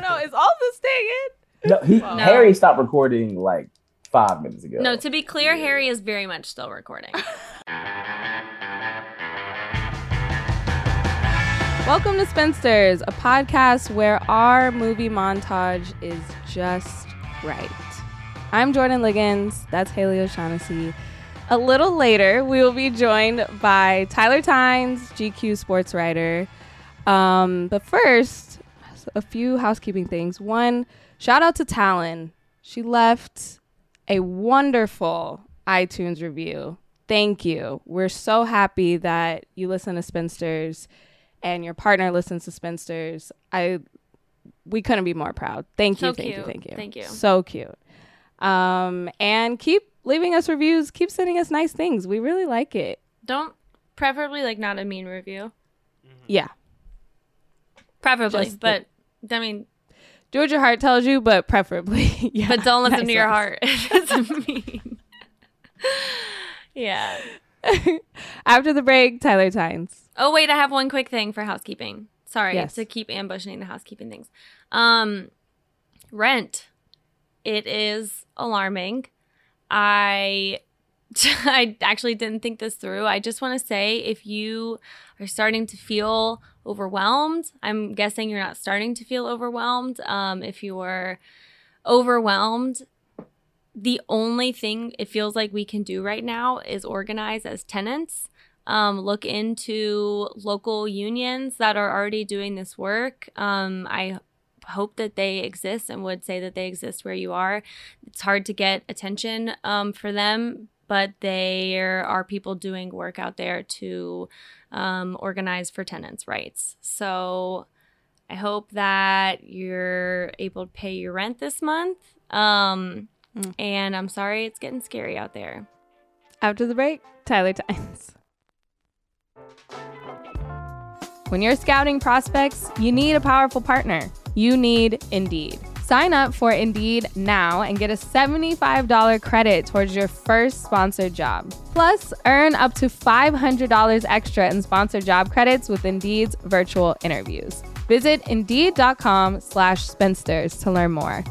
don't know. Is all this staying in? No, he Wow. No. Harry stopped recording like five minutes ago. No, to be clear, Harry is very much still recording. Welcome to Spinsters, a podcast where our movie montage is just right. I'm Jordan Ligons. That's Haley O'Shaughnessy. A little later, we will be joined by Tyler Tynes, GQ sports writer. Um, but first, a few housekeeping things. One, shout out to Talon. She left a wonderful iTunes review. Thank you. We're so happy that you listen to Spinsters and your partner listens to Spinsters. I we couldn't be more proud. Thank you, So thank you, thank you. Thank you. So cute. Um, and keep leaving us reviews. Keep sending us nice things. We really like it. Don't preferably like not a mean review. Yeah. Preferably, Just the- but I mean, Do what your heart tells you, but preferably. Yeah, but don't listen nice to your heart. It doesn't mean. yeah. After the break, Tyler Tynes. Oh wait, I have one quick thing for housekeeping. Sorry Yes. to keep ambushing the housekeeping things. Um, rent. It is alarming. I I actually didn't think this through. I just want to say if you are starting to feel overwhelmed, I'm guessing you're not starting to feel overwhelmed. Um, if you are overwhelmed, the only thing it feels like we can do right now is organize as tenants um, look into local unions that are already doing this work. Um, I hope that they exist and would say that they exist where you are. It's hard to get attention um, for them, but there are people doing work out there to um, organize for tenants' rights. So I hope that you're able to pay your rent this month. Um, Mm. And I'm sorry it's getting scary out there. After the break, Tyler Tynes. When you're scouting prospects, you need a powerful partner. You need Indeed. Sign up for Indeed now and get a $75 credit towards your first sponsored job. Plus, earn up to $500 extra in sponsored job credits with Indeed's virtual interviews. Visit Indeed.com slash spinsters to learn more.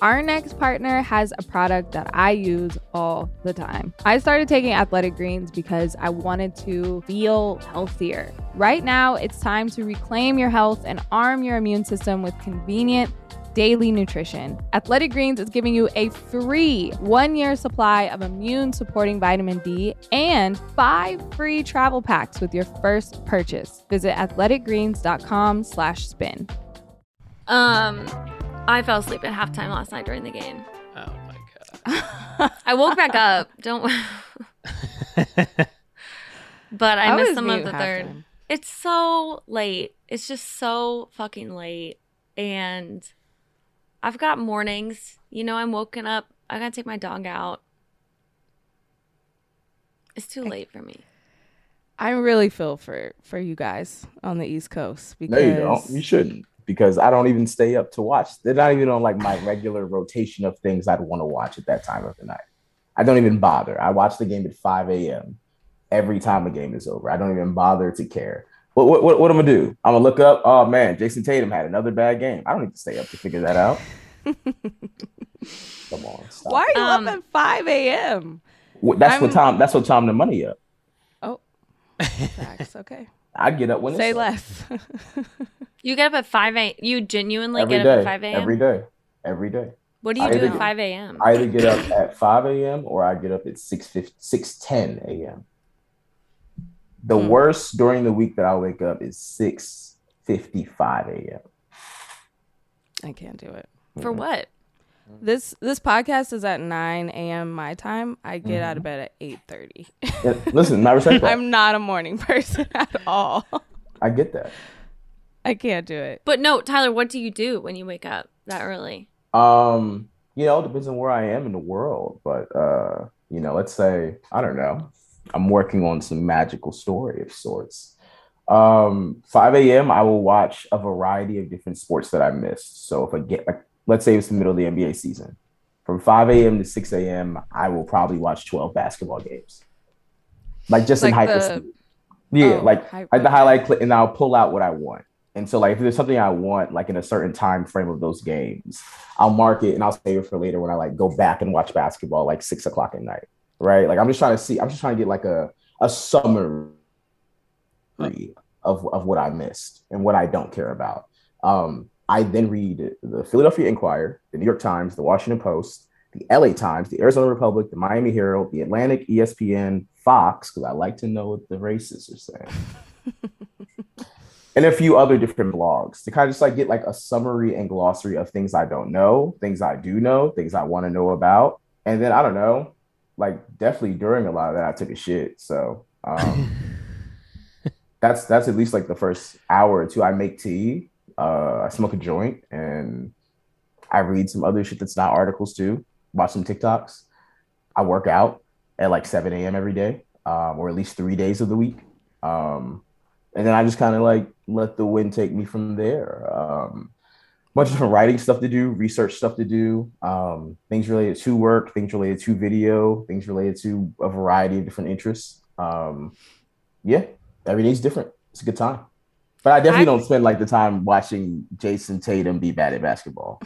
Our next partner has a product that I use all the time. I started taking athletic greens because I wanted to feel healthier. Right now, it's time to reclaim your health and arm your immune system with convenient daily nutrition. Athletic Greens is giving you a free one year supply of immune supporting vitamin D and five free travel packs with your first purchase. Visit athleticgreens.com slash spin. Um, I fell asleep at halftime last night during the game. Oh my god. I woke back up. Don't. but I, missed was some of the third. halftime. It's so late. It's just so fucking late, and I've got mornings. You know, I'm woken up. I gotta take my dog out. It's too late for me. I really feel for for you guys on the East Coast No, because you don't. You shouldn't because I don't even stay up to watch. They're not even on like my regular rotation of things I'd want to watch at that time of the night. I don't even bother. I watch the game at 5 a.m. every time a game is over. I don't even bother to care. What what what, what am I gonna do? I'm gonna look up. Oh man, Jayson Tatum had another bad game. I don't need to stay up to figure that out. Come on, stop. Why are you Um, up at five a.m.? Wh- That's what I'm- time. That's what time the money up. Oh, facts. Okay, I get up when say it's less. You get up at five a.m. You genuinely every get day. up at five a.m. Every day. Every day. What do you I do at get- five a.m.? I either get up at 5 a.m. or I get up at 6 10 a.m. The Hmm. worst during the week that I wake up is 6 55 a.m. I can't do it. For what? This this podcast is at nine a.m. my time. I get out of bed at eight thirty. Yeah, Listen, I respect that. I'm not a morning person at all. I get that. I can't do it. But no, Tyler. What do you do when you wake up that early? Um, you know, it depends on where I am in the world, but uh, you know, let's say I don't know, I'm working on some magical story of sorts. Um, 5 a.m. I will watch a variety of different sports that I missed. So if I get like, let's say it's the middle of the NBA season, from 5 a.m. to 6 a.m., I will probably watch 12 basketball games, like just in Like hyper the- speed. Yeah, oh, like hyper- the highlight clip, and I'll pull out what I want. And so, like, if there's something I want, like in a certain time frame of those games, I'll mark it and I'll save it for later when I like go back and watch basketball, like six o'clock at night, right? Like, I'm just trying to see. I'm just trying to get like a a summary of of what I missed and what I don't care about. Um, I then read the Philadelphia Inquirer, the New York Times, the Washington Post, the LA Times, the Arizona Republic, the Miami Herald, the Atlantic, ESPN, Fox, because I like to know what the racists are saying. and a few other different blogs to kind of just like get like a summary and glossary of things I don't know, things I do know, things I want to know about. And then I don't know, like definitely during a lot of that I took a shit. So um that's that's at least like the first hour or two. I make tea, uh, I smoke a joint, and I read some other shit that's not articles too. Watch some TikToks. I work out at like 7 a.m. every day, um, or at least three days of the week. Um, and then I just kind of like let the wind take me from there. Um, bunch of different writing stuff to do, research stuff to do, um, things related to work, things related to video, things related to a variety of different interests. Um, yeah, every day's different. It's a good time. But I definitely I, don't spend like the time watching Jayson Tatum be bad at basketball.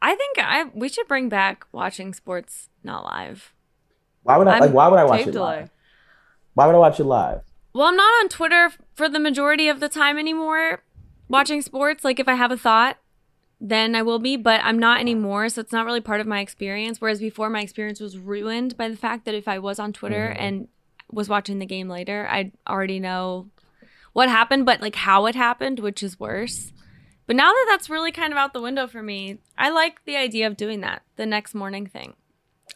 I think I we should bring back watching sports not live. Why would I like, why would I watch it live? Why would I watch it live? Well, I'm not on Twitter for the majority of the time anymore watching sports. Like if I have a thought, then I will be, but I'm not anymore. So it's not really part of my experience. Whereas before, my experience was ruined by the fact that if I was on Twitter mm-hmm. and was watching the game later, I'd already know what happened, but like how it happened, which is worse. But now that that's really kind of out the window for me, I like the idea of doing that the next morning thing.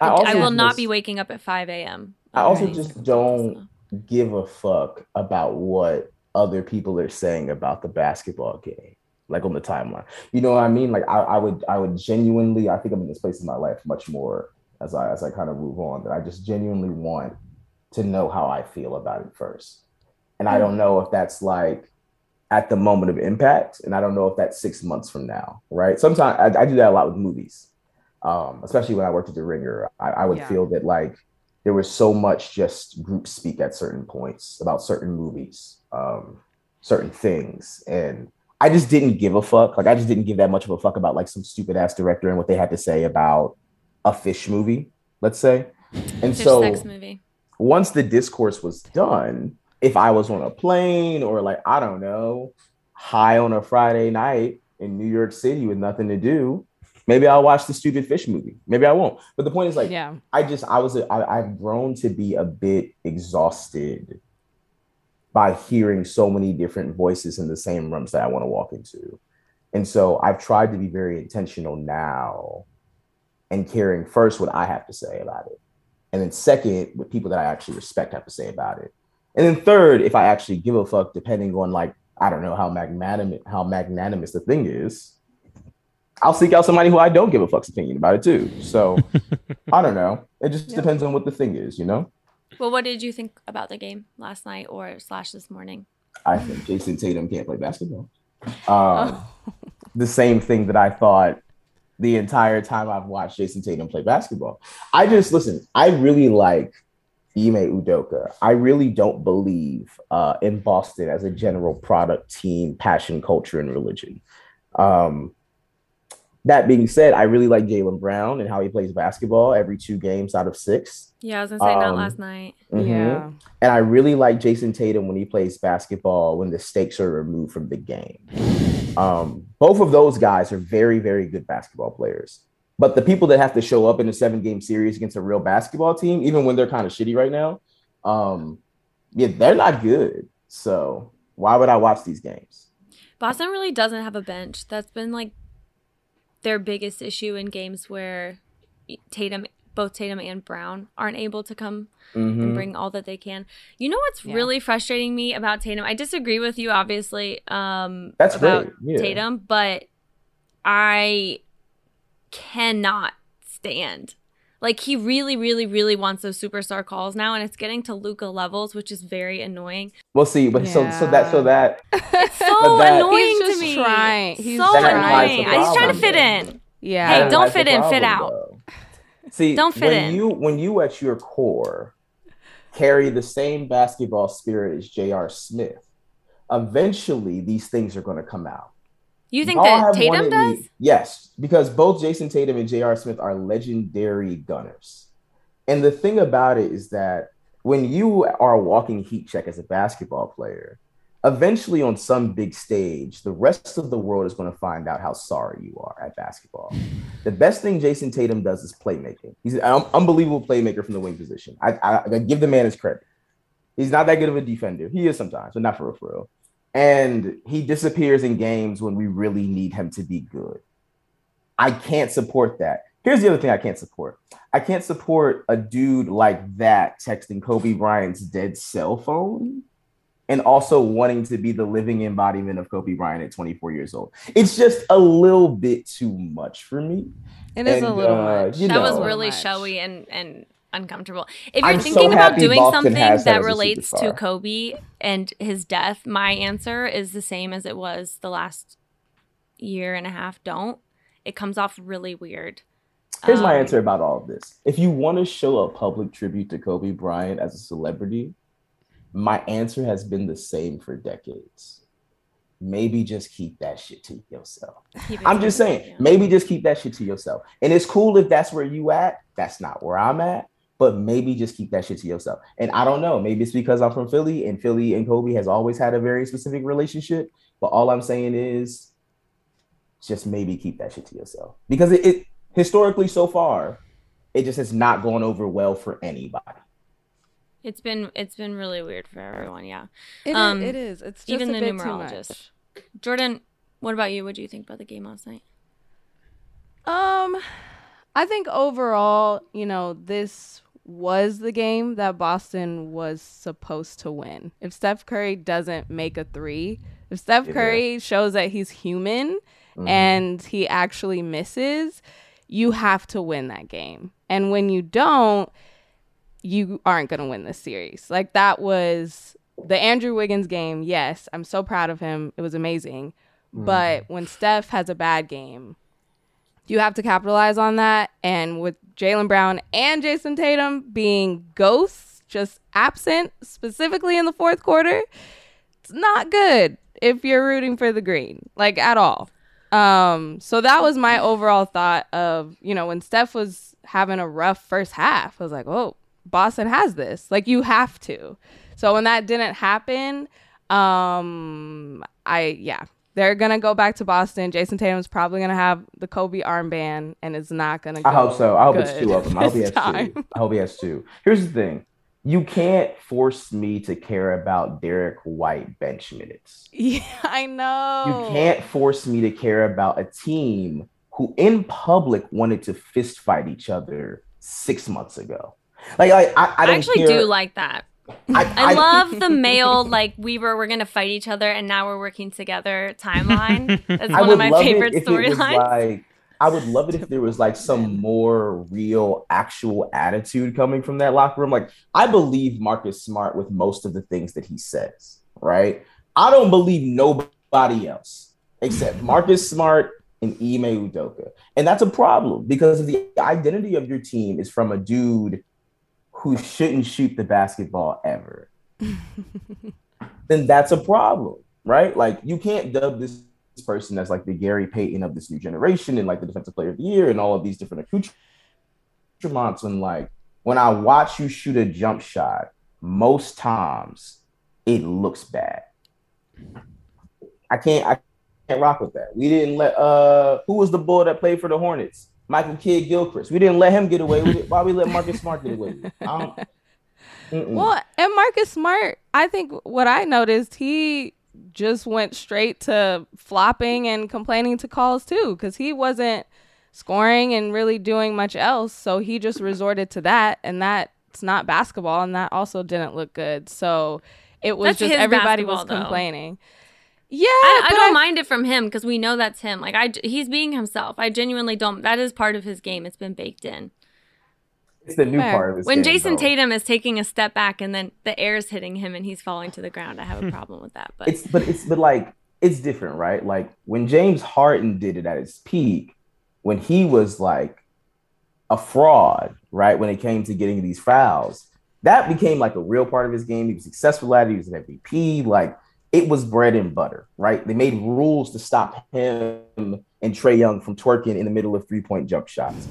I, I will just, not be waking up at 5 a.m. I also just don't give a fuck about what other people are saying about the basketball game, like on the timeline. You know what I mean? Like I, I would, I would genuinely, I think I'm in this place in my life much more as I as I kind of move on that I just genuinely want to know how I feel about it first. And I don't know if that's like at the moment of impact, and I don't know if that's six months from now, right? Sometimes I, I do that a lot with movies, um, especially when I worked at The Ringer. I, I would yeah. feel that like there was so much just group speak at certain points about certain movies, um, certain things, and I just didn't give a fuck. Like I just didn't give that much of a fuck about like some stupid ass director and what they had to say about a fish movie, let's say. And fish so sex movie once the discourse was done, if I was on a plane or like, I don't know, high on a Friday night in New York City with nothing to do, maybe I'll watch the stupid fish movie. Maybe I won't. But the point is like, yeah, I just, I was, I, I've grown to be a bit exhausted by hearing so many different voices in the same rooms that I want to walk into. And so I've tried to be very intentional now and caring first what I have to say about it and then second, what people that I actually respect have to say about it. And then third, if I actually give a fuck, depending on like, I don't know how magnanimous how magnanimous the thing is, I'll seek out somebody who I don't give a fuck's opinion about it too. So I don't know. It just depends on what the thing is, you know? Well, what did you think about the game last night or slash this morning? I think Jayson Tatum can't play basketball. Um, oh. The same thing that I thought the entire time I've watched Jayson Tatum play basketball. I just listen, I really like Ime Udoka. I really don't believe uh, in Boston as a general product team, passion, culture, and religion. Um, that being said, I really like Jaylen Brown and how he plays basketball every two games out of six. Yeah, I was gonna say um, not last night. Mm-hmm. Yeah. And I really like Jayson Tatum when he plays basketball when the stakes are removed from the game. Um, both of those guys are very, very good basketball players. But the people that have to show up in a seven game series against a real basketball team, even when they're kind of shitty right now, um, yeah, they're not good. So why would I watch these games? Boston really doesn't have a bench. That's been like their biggest issue in games where Tatum both Tatum and Brown aren't able to come mm-hmm. and bring all that they can. You know what's yeah. really frustrating me about Tatum? I disagree with you, obviously, um, That's about yeah. Tatum, but I cannot stand. Like he really, really, really wants those superstar calls now, and it's getting to Luka levels, which is very annoying. We'll see, but yeah. so so that so that it's so that, annoying to me. Trying. He's so annoying. He's trying to fit in. Yeah. Hey, don't fit in, problem, fit out. Though. See, don't fit when in. You when you at your core carry the same basketball spirit as J.R. Smith, eventually these things are going to come out. You think that Tatum does? me- yes, because both Jayson Tatum and J.R. Smith are legendary gunners. And the thing about it is that when you are walking heat check as a basketball player, eventually on some big stage, the rest of the world is going to find out how sorry you are at basketball. The best thing Jayson Tatum does is playmaking. He's an un- unbelievable playmaker from the wing position. I, I, I give the man his credit. He's not that good of a defender. He is sometimes, but not for real, for real. And he disappears in games when we really need him to be good. I can't support that. Here's the other thing I can't support. I can't support a dude like that texting Kobe Bryant's dead cell phone and also wanting to be the living embodiment of Kobe Bryant at 24 years old. It's just a little bit too much for me. It is a little uh, much. you that was really Much. showy and and uncomfortable. If you're I'm so thinking about doing Boston something that relates to. Kobe and his death, my answer is the same as it was the last year and a half. Don't. It comes off really weird. Here's my Um, answer about all of this. If you want to show a public tribute to Kobe Bryant as a celebrity, my answer has been the same for decades. Maybe just keep that shit to yourself. I'm just saying, maybe just keep that shit to yourself. And it's cool if that's where you at. That's not where I'm at. But maybe just keep that shit to yourself. And I don't know. Maybe it's because I'm from Philly and Philly and Kobe has always had a very specific relationship. But all I'm saying is just maybe keep that shit to yourself. Because it, it historically so far, it just has not gone over well for anybody. It's been it's been really weird for everyone. Yeah. It is- Um, it is. It's just Even a the bit too numerologist. much. Jordan, what about you? What do you think about the game last night? Um, I think overall, you know, this was the game that Boston was supposed to win. If Steph Curry doesn't make a three, if Steph Yeah. Curry shows that he's human Mhm. and he actually misses, you have to win that game. And when you don't, you aren't going to win this series. Like that was the Andrew Wiggins game. Yes, I'm so proud of him. It was amazing. But when Steph has a bad game, you have to capitalize on that. And with Jaylen Brown and Jayson Tatum being ghosts, just absent, specifically in the fourth quarter, it's not good if you're rooting for the green, like at all. Um, so that was my overall thought of, you know, when Steph was having a rough first half, I was like, oh, Boston has this. Like you have to. So when that didn't happen, um, I yeah, they're gonna go back to Boston. Jayson Tatum's probably gonna have the Kobe armband, and it's not gonna. Go I hope so. I hope it's two of them. I hope he has time. two. I hope he has two. Here's the thing. You can't force me to care about Derrick White bench minutes. Yeah, I know. You can't force me to care about a team who in public wanted to fist fight each other six months ago. Like I, I, I, I, don't actually care. do like that. I, I love the male like we were we're gonna fight each other and now we're working together timeline. That's one of my favorite it if it was storylines. like I would love it if there was like some more real actual attitude coming from that locker room. Like I believe Marcus Smart with most of the things that he says, right? I don't believe nobody else except Marcus Smart and Ime Udoka. And that's a problem because the identity of your team is from a dude who shouldn't shoot the basketball ever. then that's a problem, right? Like you can't dub this person as like the Gary Payton of this new generation and like the defensive player of the year and all of these different accoutrements. When like when I watch you shoot a jump shot, most times it looks bad. I can't I can't rock with that. We didn't let uh who was the boy that played for the Hornets? Michael Kidd Gilchrist. We didn't let him get away with it. Why we let Marcus Smart get away with it? I don't- Well, and Marcus Smart, I think what I noticed, he just went straight to flopping and complaining to calls too, because he wasn't scoring and really doing much else. So he just resorted to that, and that's not basketball, and that also didn't look good. So it was That's just everybody was basketball, though. Complaining. Yeah, I, I don't mind it from him because we know that's him. Like I, he's being himself. I genuinely don't. That is part of his game. It's been baked in. it's the new Fair. part of his game. when game, Jason though. Tatum is taking a step back and then the air is hitting him and he's falling to the ground, I have a problem with that. But it's but it's but like it's different, right? Like when James Harden did it at his peak, when he was like a fraud, right? When it came to getting these fouls, that became like a real part of his game. He was successful at it. He was an MVP. Like it was bread and butter, right? They made rules to stop him and Trae Young from twerking in the middle of three point jump shots.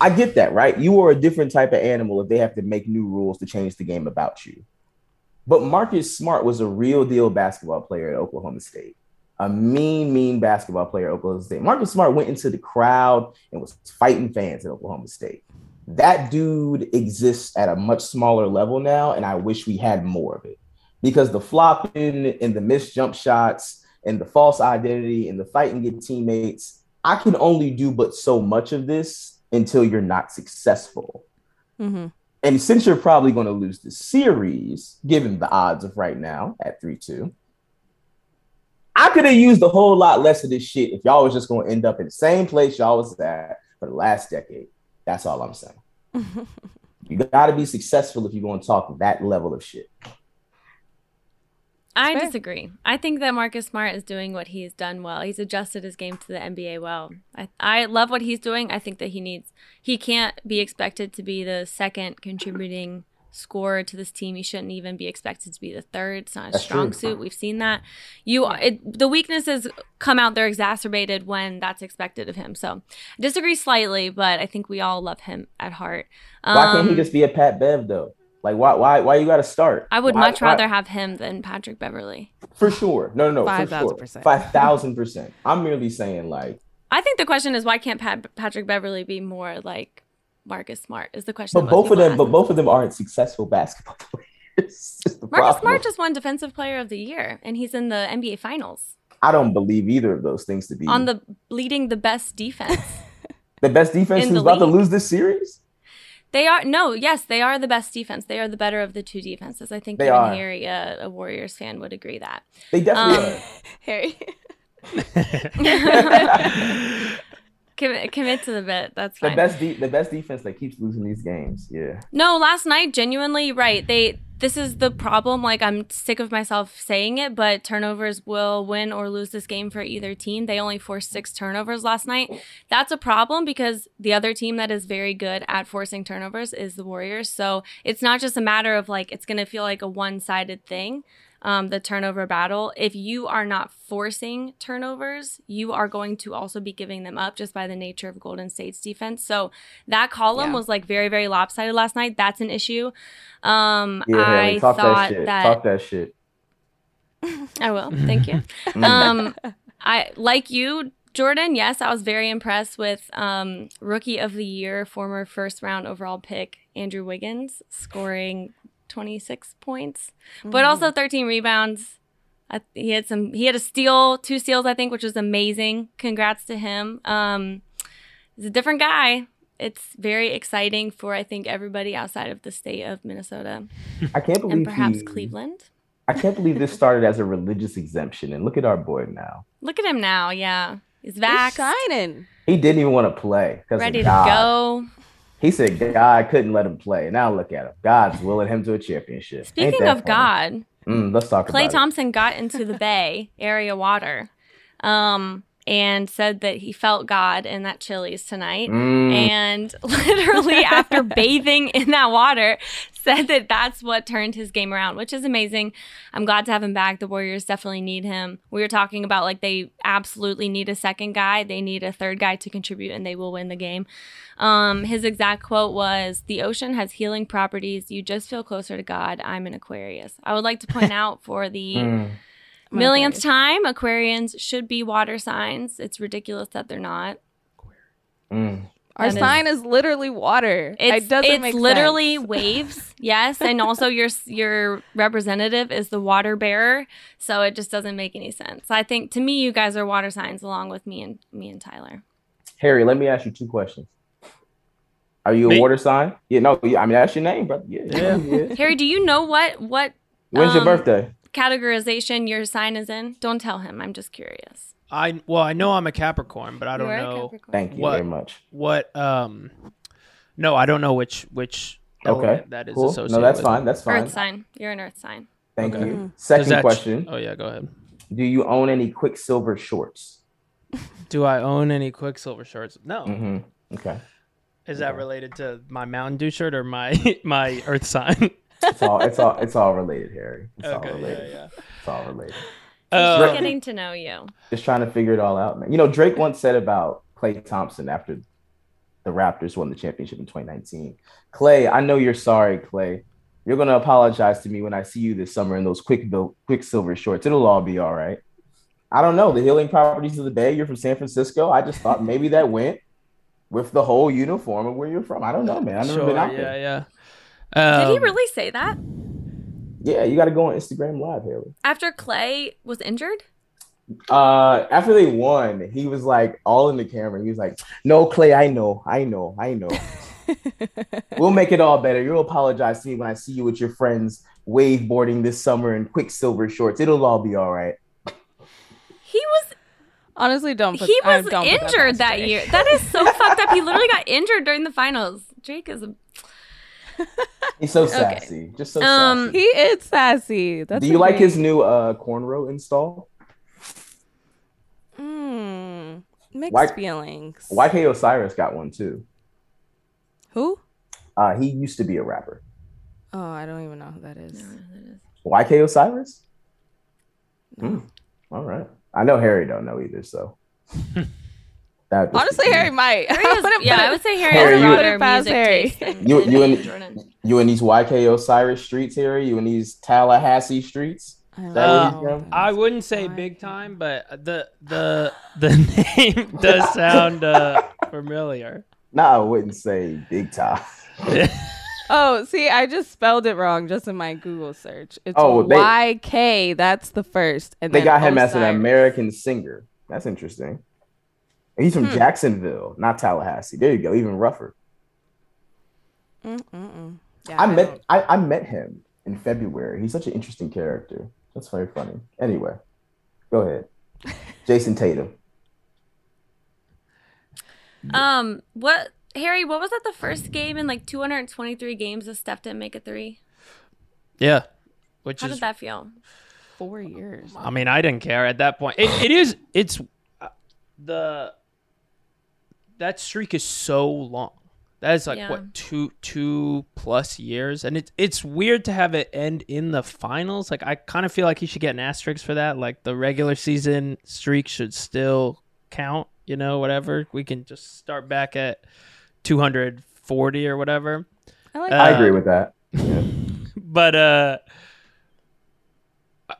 I get that, right? You are a different type of animal if they have to make new rules to change the game about you. But Marcus Smart was a real deal basketball player at Oklahoma State, a mean, mean basketball player at Oklahoma State. Marcus Smart went into the crowd and was fighting fans at Oklahoma State. That dude exists at a much smaller level now, and I wish we had more of it because the flopping and the missed jump shots and the false identity and the fighting get teammates, I can only do but so much of this until you're not successful. Mm-hmm. And since you're probably going to lose the series, given the odds of right now at 3 2, I could have used a whole lot less of this shit if y'all was just going to end up in the same place y'all was at for the last decade. That's all I'm saying. you got to be successful if you're going to talk that level of shit. I Fair. disagree. I think that Marcus Smart is doing what he's done well. He's adjusted his game to the NBA well. I, I love what he's doing. I think that he needs, he can't be expected to be the second contributing scorer to this team. He shouldn't even be expected to be the third. It's not a That's strong true. suit. We've seen that. You, it, the weaknesses come out. They're exacerbated when that's expected of him. So I disagree slightly, but I think we all love him at heart. Um, Why can't he um, just be a Pat Bev though? Like why why why you got to start? I would why, much rather why? have him than Patrick Beverley. For sure. No, no, no. Five thousand percent. Five thousand percent. I'm merely saying like. I think the question is why can't Pat- Patrick Beverley be more like Marcus Smart? Is the question. But both of them, but both of them aren't successful basketball players. Marcus problem. Smart just won Defensive Player of the Year, and he's in the NBA Finals. I don't believe either of those things to be on the leading the best defense. the best defense who's about league. to lose this series. They are no, yes, they are the best defense. They are the better of the two defenses. I think they even are. Harry, uh, a Warriors fan, would agree that. They definitely um, are. Harry. commit, commit to the bit. That's fine. The best, de- the best defense that keeps losing these games. Yeah. No, last night, genuinely, right? They this is the problem. Like, I'm sick of myself saying it, but turnovers will win or lose this game for either team. They only forced six turnovers last night. That's a problem because the other team that is very good at forcing turnovers is the Warriors. So it's not just a matter of like, it's going to feel like a one sided thing um, the turnover battle. If you are not forcing turnovers, you are going to also be giving them up just by the nature of Golden State's defense. So that column yeah. was like very, very lopsided last night. That's an issue. Um, yeah, I thought that, that talk that shit. I will. Thank you. um, I like you, Jordan. Yes, I was very impressed with um, rookie of the year, former first round overall pick Andrew Wiggins, scoring 26 points, mm-hmm. but also 13 rebounds. he had some, he had a steal, two steals, I think, which was amazing. Congrats to him. Um, he's a different guy. It's very exciting for, I think, everybody outside of the state of Minnesota. I can't believe And perhaps he, Cleveland. I can't believe this started as a religious exemption. And look at our boy now. Look at him now. Yeah. He's back. shining. He didn't even want to play. Because he's not ready to go. He said God couldn't let him play. Now look at him. God's willing him to a championship. Speaking of funny? God, mm, let's talk about Thompson it. got into the Bay area water. Um, and said that he felt God in that Chili's tonight. Mm. And literally, after bathing in that water, said that that's what turned his game around, which is amazing. I'm glad to have him back. The Warriors definitely need him. We were talking about like they absolutely need a second guy, they need a third guy to contribute, and they will win the game. Um, his exact quote was The ocean has healing properties. You just feel closer to God. I'm an Aquarius. I would like to point out for the. Mm millionth time, Aquarians should be water signs. It's ridiculous that they're not. Mm. Our sign is, is, literally water. It's, it doesn't it's literally waves. Yes, and also your your representative is the water bearer, so it just doesn't make any sense. I think to me, you guys are water signs along with me and me and Tyler. Harry, let me ask you two questions. Are you a water sign? Yeah, no. I mean that's your name, brother. Yeah, yeah. yeah. Harry, do you know what what? When's um, your birthday? categorization your sign is in? Don't tell him. I'm just curious. I well, I know I'm a Capricorn, but I don't know. Thank you what, very much. What um, no, I don't know which which okay that is cool. associated. No, that's fine. That's fine. Earth sign. You're an Earth sign. Thank okay. you. Mm-hmm. Second question. oh yeah, go ahead. Do you own any Quiksilver shorts? Do I own any Quiksilver shorts? No. Mm-hmm. Okay. Is that related to my Mountain Dew shirt or my my Earth sign? It's all it's all it's all related, Harry. It's okay, all related. Yeah, yeah. It's all related. Uh, Just getting to know you. Just trying to figure it all out, man. You know, Drake once said about Klay Thompson after the Raptors won the championship in 2019. Klay, I know you're sorry, Klay. You're gonna apologize to me when I see you this summer in those quick bill, Quiksilver shorts. It'll all be all right. I don't know the healing properties of the Bay. You're from San Francisco. I just thought maybe that went with the whole uniform of where you're from. I don't know, man. I've never Sure, been out yeah, there. yeah. Did he Um, really say that Yeah, you got to go on Instagram Live, Haley. after Klay was injured? Uh, after they won, he was like all in the camera. He was like, "No, Klay, I know, I know, I know. we'll make it all better. You'll apologize to me when I see you with your friends waveboarding this summer in Quiksilver shorts. It'll all be all right." He was Honestly, don't. Put, he I was don't injured past that Drake. year. That is so fucked up. He literally got injured during the finals. Jake is a He's so sassy, just so Um, sassy. He is sassy. That's Do you like his new uh cornrow install? Mm, mixed Why- feelings. YK Osiris got one too. Who? Uh, he used to be a rapper. Oh, I don't even know who that is. YK Osiris? Hmm. All right. I know Harry don't know either, so. That was- Honestly, Harry might. Harry I is- wouldn't yeah, put I would say Harry Harry, has you- a Put past music Harry. taste than, You- you and- Jordan. You in these YK Osiris streets Harry. You in these Tallahassee streets? I that Uh, where he's from? I wouldn't say big time, but the the the name does sound uh, familiar. Nah, I wouldn't say big time. Oh, see, I just spelled it wrong just in my Google search. It's Oh, they- YK. That's the first. And They then got him as an American singer. That's interesting. He's from Hmm. Jacksonville, not Tallahassee. There you go, even rougher. Mm-mm-mm. Yeah, I don't- met I, I met him in February. He's such an interesting character. That's very funny. Anyway, go ahead. Jayson Tatum. Um, what Harry? What was that? The first game in like 223 games that Steph didn't make a three. Yeah, which How is did that feel? four years. I mean, I didn't care at that point. It, it is. It's uh, the that streak is so long. That is like Yeah. what two two plus years, and it's it's weird to have it end in the finals. Like I kind of feel like he should get an asterisk for that. Like the regular season streak should still count. You know, whatever. We can just start back at two hundred forty or whatever. I like Uh, I agree with that. Yeah. but uh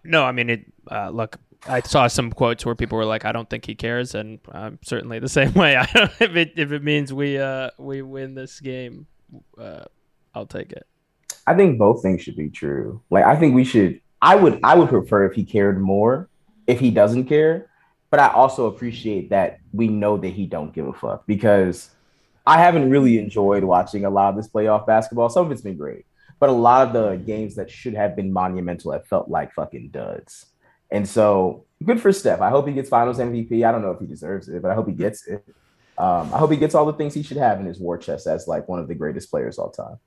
no i mean it uh look i saw some quotes where people were like i don't think he cares and i'm certainly the same way i don't if it if it means we uh we win this game uh i'll take it I think both things should be true. Like I think we should I would I would prefer if he cared more if he doesn't care, but I also appreciate that we know that he don't give a fuck because I haven't really enjoyed watching a lot of this playoff basketball. Some of it's been great, but a lot of the games that should have been monumental have felt like fucking duds. And so good for Steph. I hope he gets finals MVP. I don't know if he deserves it, but I hope he gets it. Um, I hope he gets all the things he should have in his war chest as like one of the greatest players all time.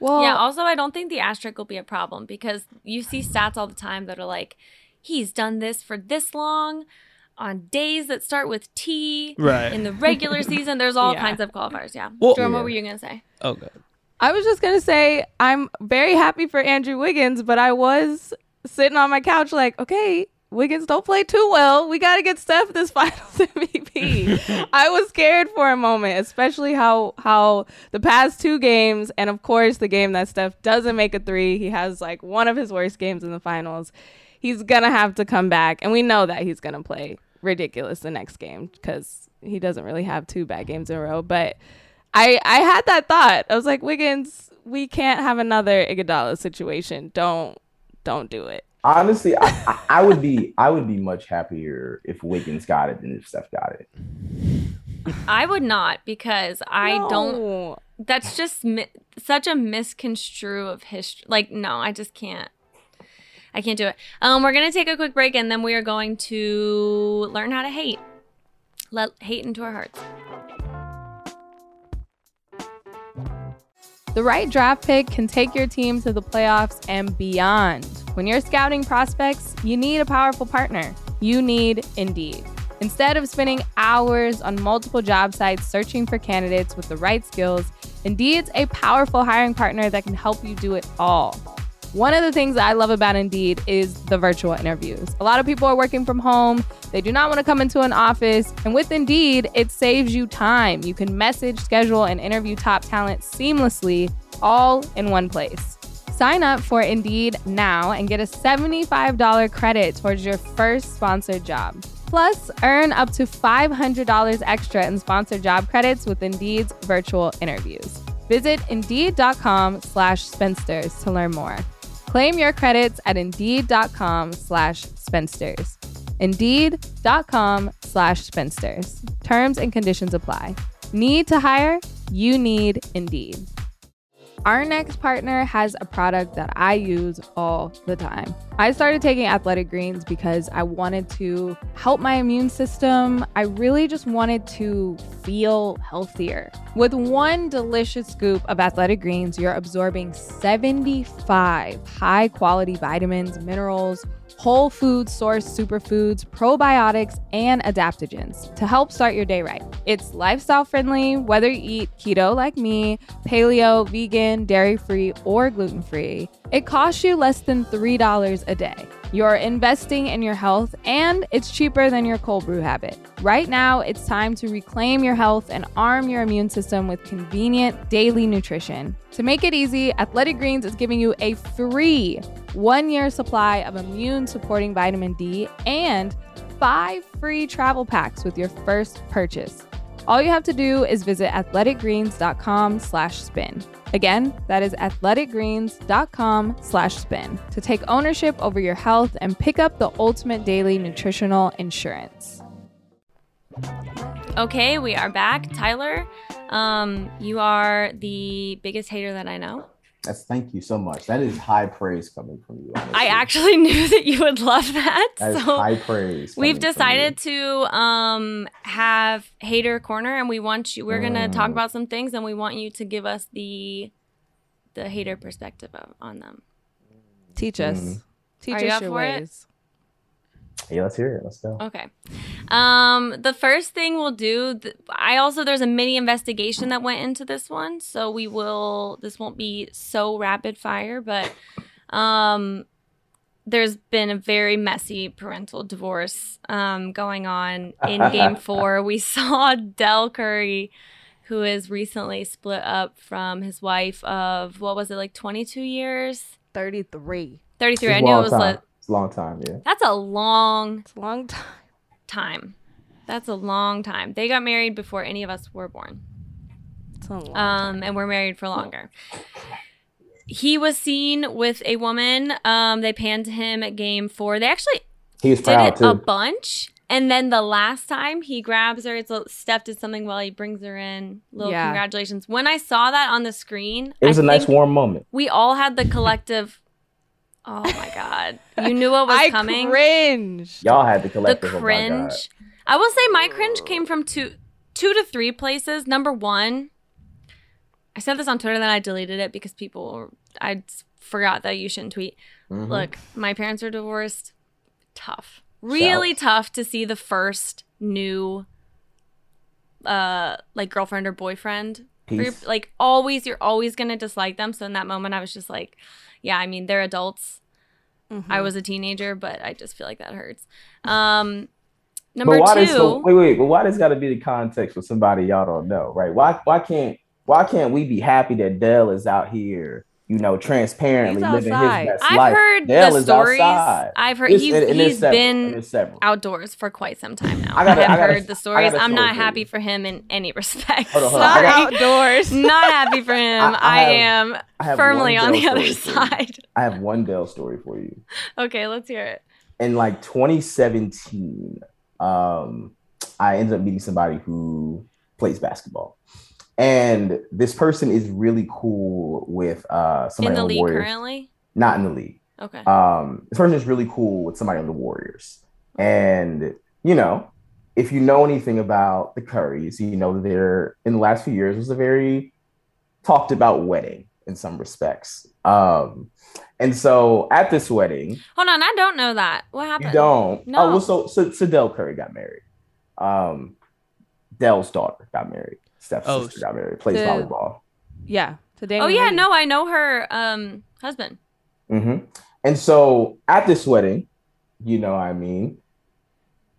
Well, yeah. Also, I don't think the asterisk will be a problem because you see stats all the time that are like, he's done this for this long on days that start with T. Right. In the regular season, there's all Yeah. kinds of qualifiers. Yeah. Well- Jerome, Yeah. what were you gonna say? oh good I was just gonna say I'm very happy for Andrew Wiggins, but I was sitting on my couch like, okay, Wiggins don't play too well. We gotta get Steph this Finals MVP. I was scared for a moment, especially how how the past two games, and of course the game that Steph doesn't make a three, he has like one of his worst games in the finals. He's gonna have to come back, and we know that he's gonna play ridiculous the next game because he doesn't really have two bad games in a row, but. I I had that thought. I was like, Wiggins, we can't have another Iguodala situation. Don't don't do it. Honestly, I, I, I would be I would be much happier if Wiggins got it than if Steph got it. I would not because I don't. That's just mi- such a misconstrue of history. Like, no, I just can't. I can't do it. Um, we're gonna take a quick break and then we are going to learn how to hate. Let hate into our hearts. The right draft pick can take your team to the playoffs and beyond. When you're scouting prospects, you need a powerful partner. You need Indeed. Instead of spending hours on multiple job sites searching for candidates with the right skills, Indeed's a powerful hiring partner that can help you do it all. One of the things I love about Indeed is the virtual interviews. A lot of people are working from home. They do not want to come into an office. And with Indeed, it saves you time. You can message, schedule, and interview top talent seamlessly, all in one place. Sign up for Indeed now and get a $75 credit towards your first sponsored job. Plus, earn up to $500 extra in sponsored job credits with Indeed's virtual interviews. Visit Indeed.com slash spinsters to learn more. Claim your credits at Indeed.com slash spinsters. Indeed.com slash spinsters. Terms and conditions apply. Need to hire? You need Indeed. Our next partner has a product that I use all the time. I started taking athletic greens because I wanted to help my immune system. I really just wanted to feel healthier. With one delicious scoop of athletic greens, you're absorbing 75 high quality vitamins, minerals, whole food source superfoods, probiotics, and adaptogens to help start your day right. It's lifestyle friendly, whether you eat keto like me, paleo, vegan, dairy free, or gluten free. It costs you less than $3 a day. You're investing in your health and it's cheaper than your cold brew habit. Right now, it's time to reclaim your health and arm your immune system with convenient daily nutrition. To make it easy, Athletic Greens is giving you a free one year supply of immune supporting vitamin D and five free travel packs with your first purchase. All you have to do is visit athleticgreens.com slash spin. Again, that is athleticgreens.com slash spin to take ownership over your health and pick up the ultimate daily nutritional insurance. Okay, we are back. Tyler, um, you are the biggest hater that I know. That's thank you so much. That is high praise coming from you. honestly. I actually knew that you would love that. that is so high praise. we've decided to um have hater corner and we want you we're gonna talk Mm. about some things and we want you to give us the the hater perspective of, on them. Teach us. Mhm. Teach Are you us up your for it? Ways. you. Yeah, let's hear it. Let's go. Okay. Um, the first thing we'll do, th- I also there's a mini investigation that went into this one, so we will. This won't be so rapid fire, but um, there's been a very messy parental divorce um going on in Game Four. We saw Dell Curry, who is recently split up from his wife of what was it like 22 years, 33. 33. I knew it was like It's a long time. Yeah. that's a long It's a long time. time. That's a long time. They got married before any of us were born. It's a long Um, and we're married for longer. He was seen with a woman. Um, they panned him at game four. They actually He did proud it too. a bunch. And then the last time he grabs her, it's a, Steph did something while he brings her in. Little Yeah. congratulations. When I saw that on the screen, it was a a nice warm moment. We all had the collective. Oh my god! You knew what was I coming. cringe. Y'all had the the collective. oh cringe. I will say my cringe came from two two to three places. Number one, I said this on Twitter, then I deleted it because people I forgot that you shouldn't tweet. Mhm. Look, my parents are divorced. Tough. Really tough to see the first new uh like girlfriend or boyfriend. for your- Peace. like always you're always gonna dislike them. So in that moment I was just like, yeah, I mean they're adults. Mm-hmm. I was a teenager, but I just feel like that hurts. Um, number but why two, does so, wait wait but why does got to be the context for somebody y'all don't know right why why can't why can't we be happy that Dell is out here you know transparently He's living his best life. I've life heard Dell the stories. outside. I've heard It's- he's, and- and there's he's several, been and there's several. outdoors for quite some time now. I I, gotta- have I gotta- heard the stories. got a I'm not happy you. for him in any respect. Hold on, hold on. I Sorry. got- outdoors. not happy for him. I- I, I have- am I have firmly on the other story for you. side. I have one Dell story for you Okay, let's hear it. in like 2017 um I ended up meeting somebody who plays basketball and this person is really cool with uh In somebody the on the league Warriors currently. not in the league Okay. um this person is really cool with somebody on the Warriors. And you know, if you know anything about the Currys, you know they're in the last few years was a very talked about wedding in some respects. Um and so at this wedding, Hold on, I don't know that. What happened? you don't No. oh well so so, so Dell Curry got married. Um Dell's daughter got married. Steph's Oh, sister got married, plays the- volleyball. Yeah. Today. Oh yeah, no, I know her um husband. hmm And so at this wedding, you know, what I mean,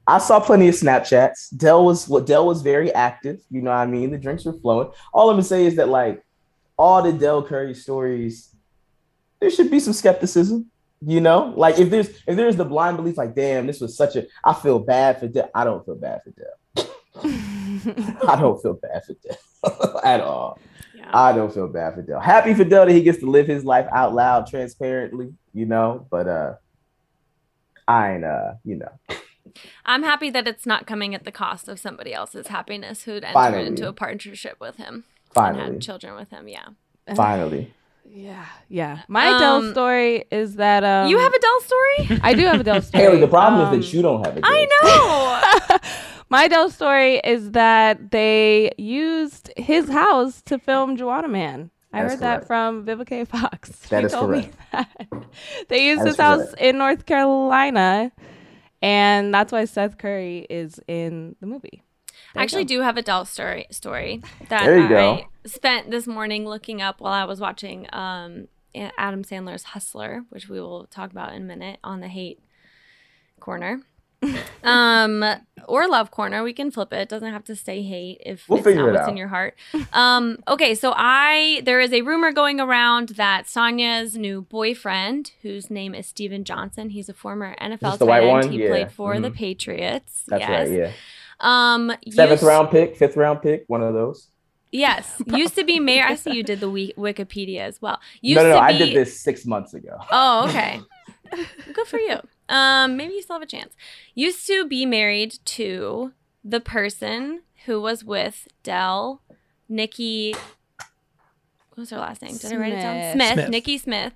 I saw plenty of Snapchats. Dell was what Dell was very active. You know, what I mean, the drinks were flowing. All I'm gonna say is that like all the Dell Curry stories, there should be some skepticism. You know, like if there's if there's the blind belief, like damn, this was such a, I feel bad for Dell. I don't feel bad for Dell. I don't feel bad for Dell at all. Yeah. I don't feel bad for Dell. Happy for Dell that he gets to live his life out loud, transparently, you know. But uh I ain't uh, you know. I'm happy that it's not coming at the cost of somebody else's happiness who'd entered Finally. into a partnership with him and Finally. had children with him. Yeah. Finally. Yeah, yeah. My Dell Um, story is that um, you have a Dell story? I do have a Dell story. Haley, the problem Um, is that you don't have a. it. I know. My Dell story is that they used his house to film Juwanna Mann. I That's heard that from Vivica Fox. That She is told me that. They used That his house correct. in North Carolina, and that's why Seth Curry is in the movie. I actually do have a Dell story story that I go. spent this morning looking up while I was watching um, Adam Sandler's Hustler, which we will talk about in a minute on the hate corner. um or love corner we can flip it it doesn't have to stay hate if We'll it's not it what's out. in your heart um okay so i there is a rumor going around that sonya's new boyfriend whose name is steven johnson he's a former nfl this tight end he Yeah. played for the Mhm. patriots That's yes right, yeah. Um Seventh used- round pick, fifth round pick, one of those. Yes, used to be mayor. I see you did the Wiki- Wikipedia as well. Used no, no, no. to I did this six months ago. Oh, okay. Good for you. Um, maybe you still have a chance. Used to be married to the person who was with Dell, Nikki. What was her last name? Did I write it down? Smith. Smith. Smith. Nikki Smith.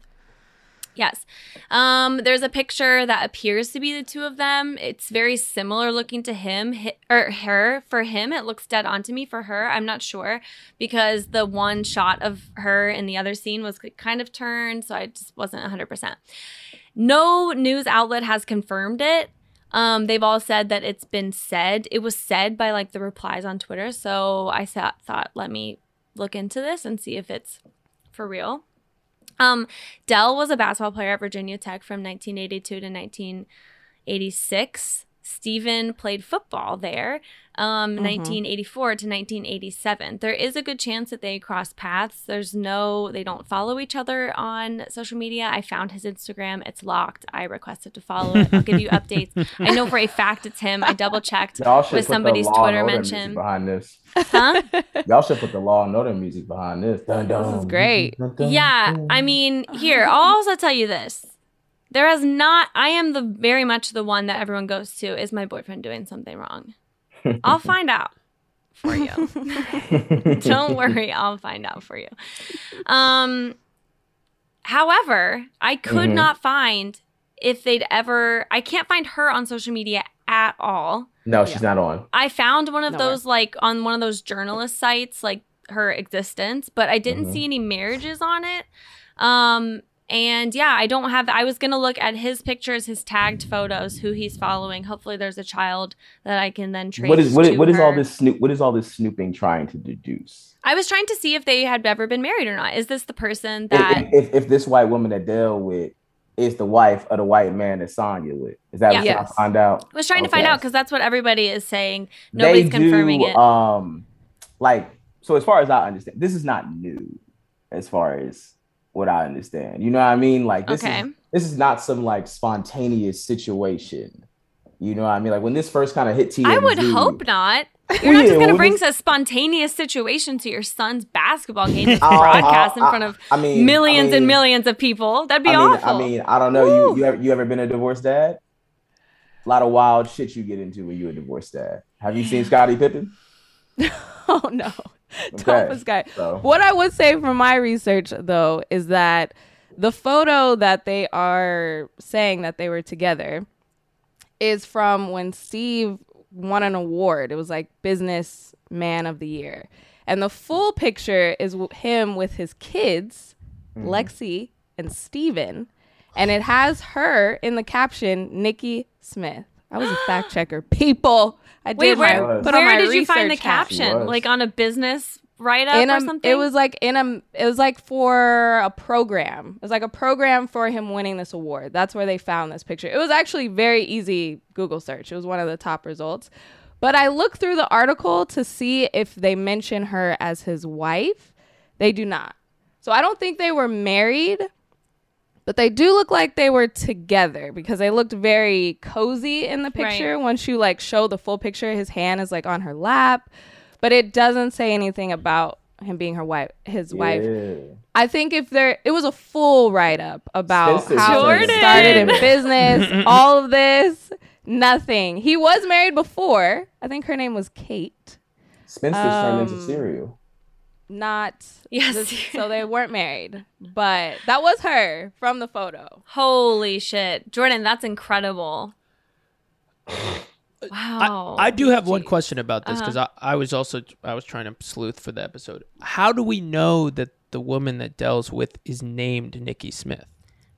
Yes. Um, there's a picture that appears to be the two of them. It's very similar looking to him hi- or her. For him, it looks dead on to me. For her, I'm not sure because the one shot of her in the other scene was kind of turned, so I just wasn't 100%. No news outlet has confirmed it. Um, they've all said that it's been said. It was said by like the replies on Twitter. So I thought, thought let me look into this and see if it's for real. Um, Dell was a basketball player at Virginia Tech from 1982 to 1986. Steven played football there, um, 1984 to 1987. There is a good chance that they cross paths. There's no, they don't follow each other on social media. I found his Instagram. It's locked. I requested to follow it. I'll give you updates. I know for a fact it's him. I double checked with put the somebody's Law Twitter mention. behind this. Huh? Y'all should put the Law and Order music behind this. Dun, dun, This is great. dun, dun, Yeah, dun. I mean, here, I'll also tell you this. There has not, I am the very much the one that everyone goes to. Is my boyfriend doing something wrong? I'll find out for you. Don't worry, I'll find out for you. Um, however, I could Mhm. not find if they'd ever, I can't find her on social media at all. No, she's not on. I found one of Nowhere. those like on one of those journalist sites, like her existence, but I didn't Mhm. see any marriages on it. Um, and yeah, I don't have. I was gonna look at his pictures, his tagged photos, who he's following. Hopefully, there's a child that I can then trace. What is what, to is- what is all this snoop? What is all this snooping trying to deduce? I was trying to see if they had ever been married or not. Is this the person that? if, if this white woman that deal with is the wife of the white man that Sonya with, is that Yeah. what y'all Yes. find out? I was trying to find out because that's what everybody is saying. Nobody's they confirming it. Um, like so, as far as I understand, this is not new. As far as what I understand, you know what I mean? Like this Okay. is this is not some like spontaneous situation. You know what I mean? Like when this first kind of hit TMZ, I would hope not. You're not yeah, just going to bring this- a spontaneous situation to your son's basketball game Uh, broadcast in uh, front of I mean, millions I and millions of people. That'd be I mean, awful. I mean, I don't know. You you ever, you ever been a divorced dad? A lot of wild shit you get into when you're a divorced dad. Have you seen Scottie Pippen? oh no, Okay. toughest guy. So What I would say from my research, though, is that the photo that they are saying that they were together is from when Steve won an award. It was like Business Man of the Year. And the full picture is him with his kids, mm-hmm. Lexi and Steven. And it has her in the caption, Nikki Smith. I was a fact checker. People, I Wait, did where, my, was. put where my did you find the research hat. She caption? Like on a business write up or something? it was like in a it was like for a program. It was like a program for him winning this award. That's where they found this picture. It was actually very easy Google search. It was one of the top results. But I looked through the article to see if they mention her as his wife. They do not. So I don't think they were married, but they do look like they were together because they looked very cozy in the Right. picture. Once you like show the full picture, his hand is like on her lap, but it doesn't say anything about him being her wife, his wife. I think if there, it was a full write up about Spencer how Jordan. he started in business, all of this, nothing. He was married before. I think her name was Kate. Spencer's turned into Um, cereal. Not Yes. this- so they weren't married, but that was her from the photo. Holy shit. Jordan, that's incredible. Wow. I, I do have one question about this uh-huh. because I, I was also I was trying to sleuth for the episode. How do we know that the woman that Dell's with is named Nikki Smith?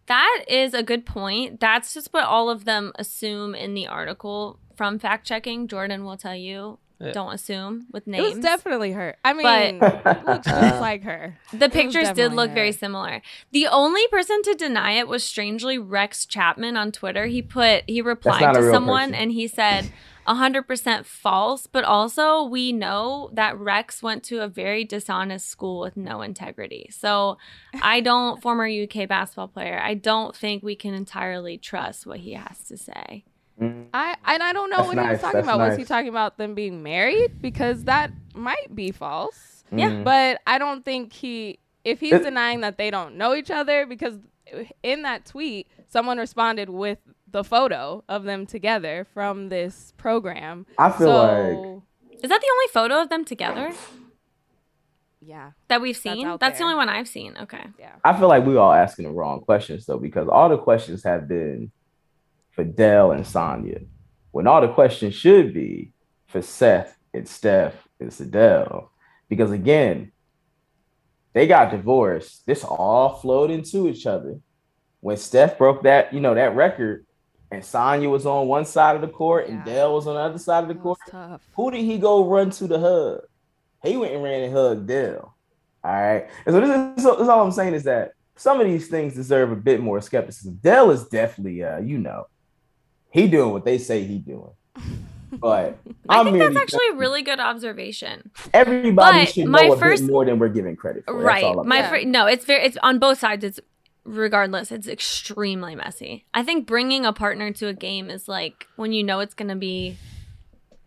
That is a good point. That's just what all of them assume in the article from fact checking. Jordan will tell you. Yeah. Don't assume with names. It was definitely her. I mean, But- it looks just like her. the pictures did look her. very similar. The only person to deny it was strangely Rex Chapman on Twitter. He put he replied to someone person. and he said 100% false, but also we know that Rex went to a very dishonest school with no integrity. So, I don't former UK basketball player. I don't think we can entirely trust what he has to say. I and I don't know That's what he was talking that's about. Was he talking about them being married? Because that might be false. Yeah. Mm. But I don't think he if he's It- denying that they don't know each other because in that tweet someone responded with the photo of them together from this program. I feel so Is that the only photo of them together yeah, that we've seen? out That's, the only one I've seen. Okay. yeah. I feel like we all asking the wrong questions though, because all the questions have been for Dell and Sonya, when all the questions should be for Seth and Steph and Sydel. Because again, they got divorced. This all flowed into each other. When Steph broke that, you know, that record, and Sonya was on one side of the court and Dell was on the other side of the That court, who did he go run to the hug? He went and ran and hugged Dell. All right. And so this is, so, this all I'm saying is that some of these things deserve a bit more skepticism. Dell is definitely, uh, you know, he doing what they say he doing. But I I'm think that's actually a really good observation. everybody but should my know a first- bit more than we're giving credit for. Right. My Yeah. fr- no, it's very it's on both sides. It's regardless, it's extremely messy. I think bringing a partner to a game is like when you know it's going to be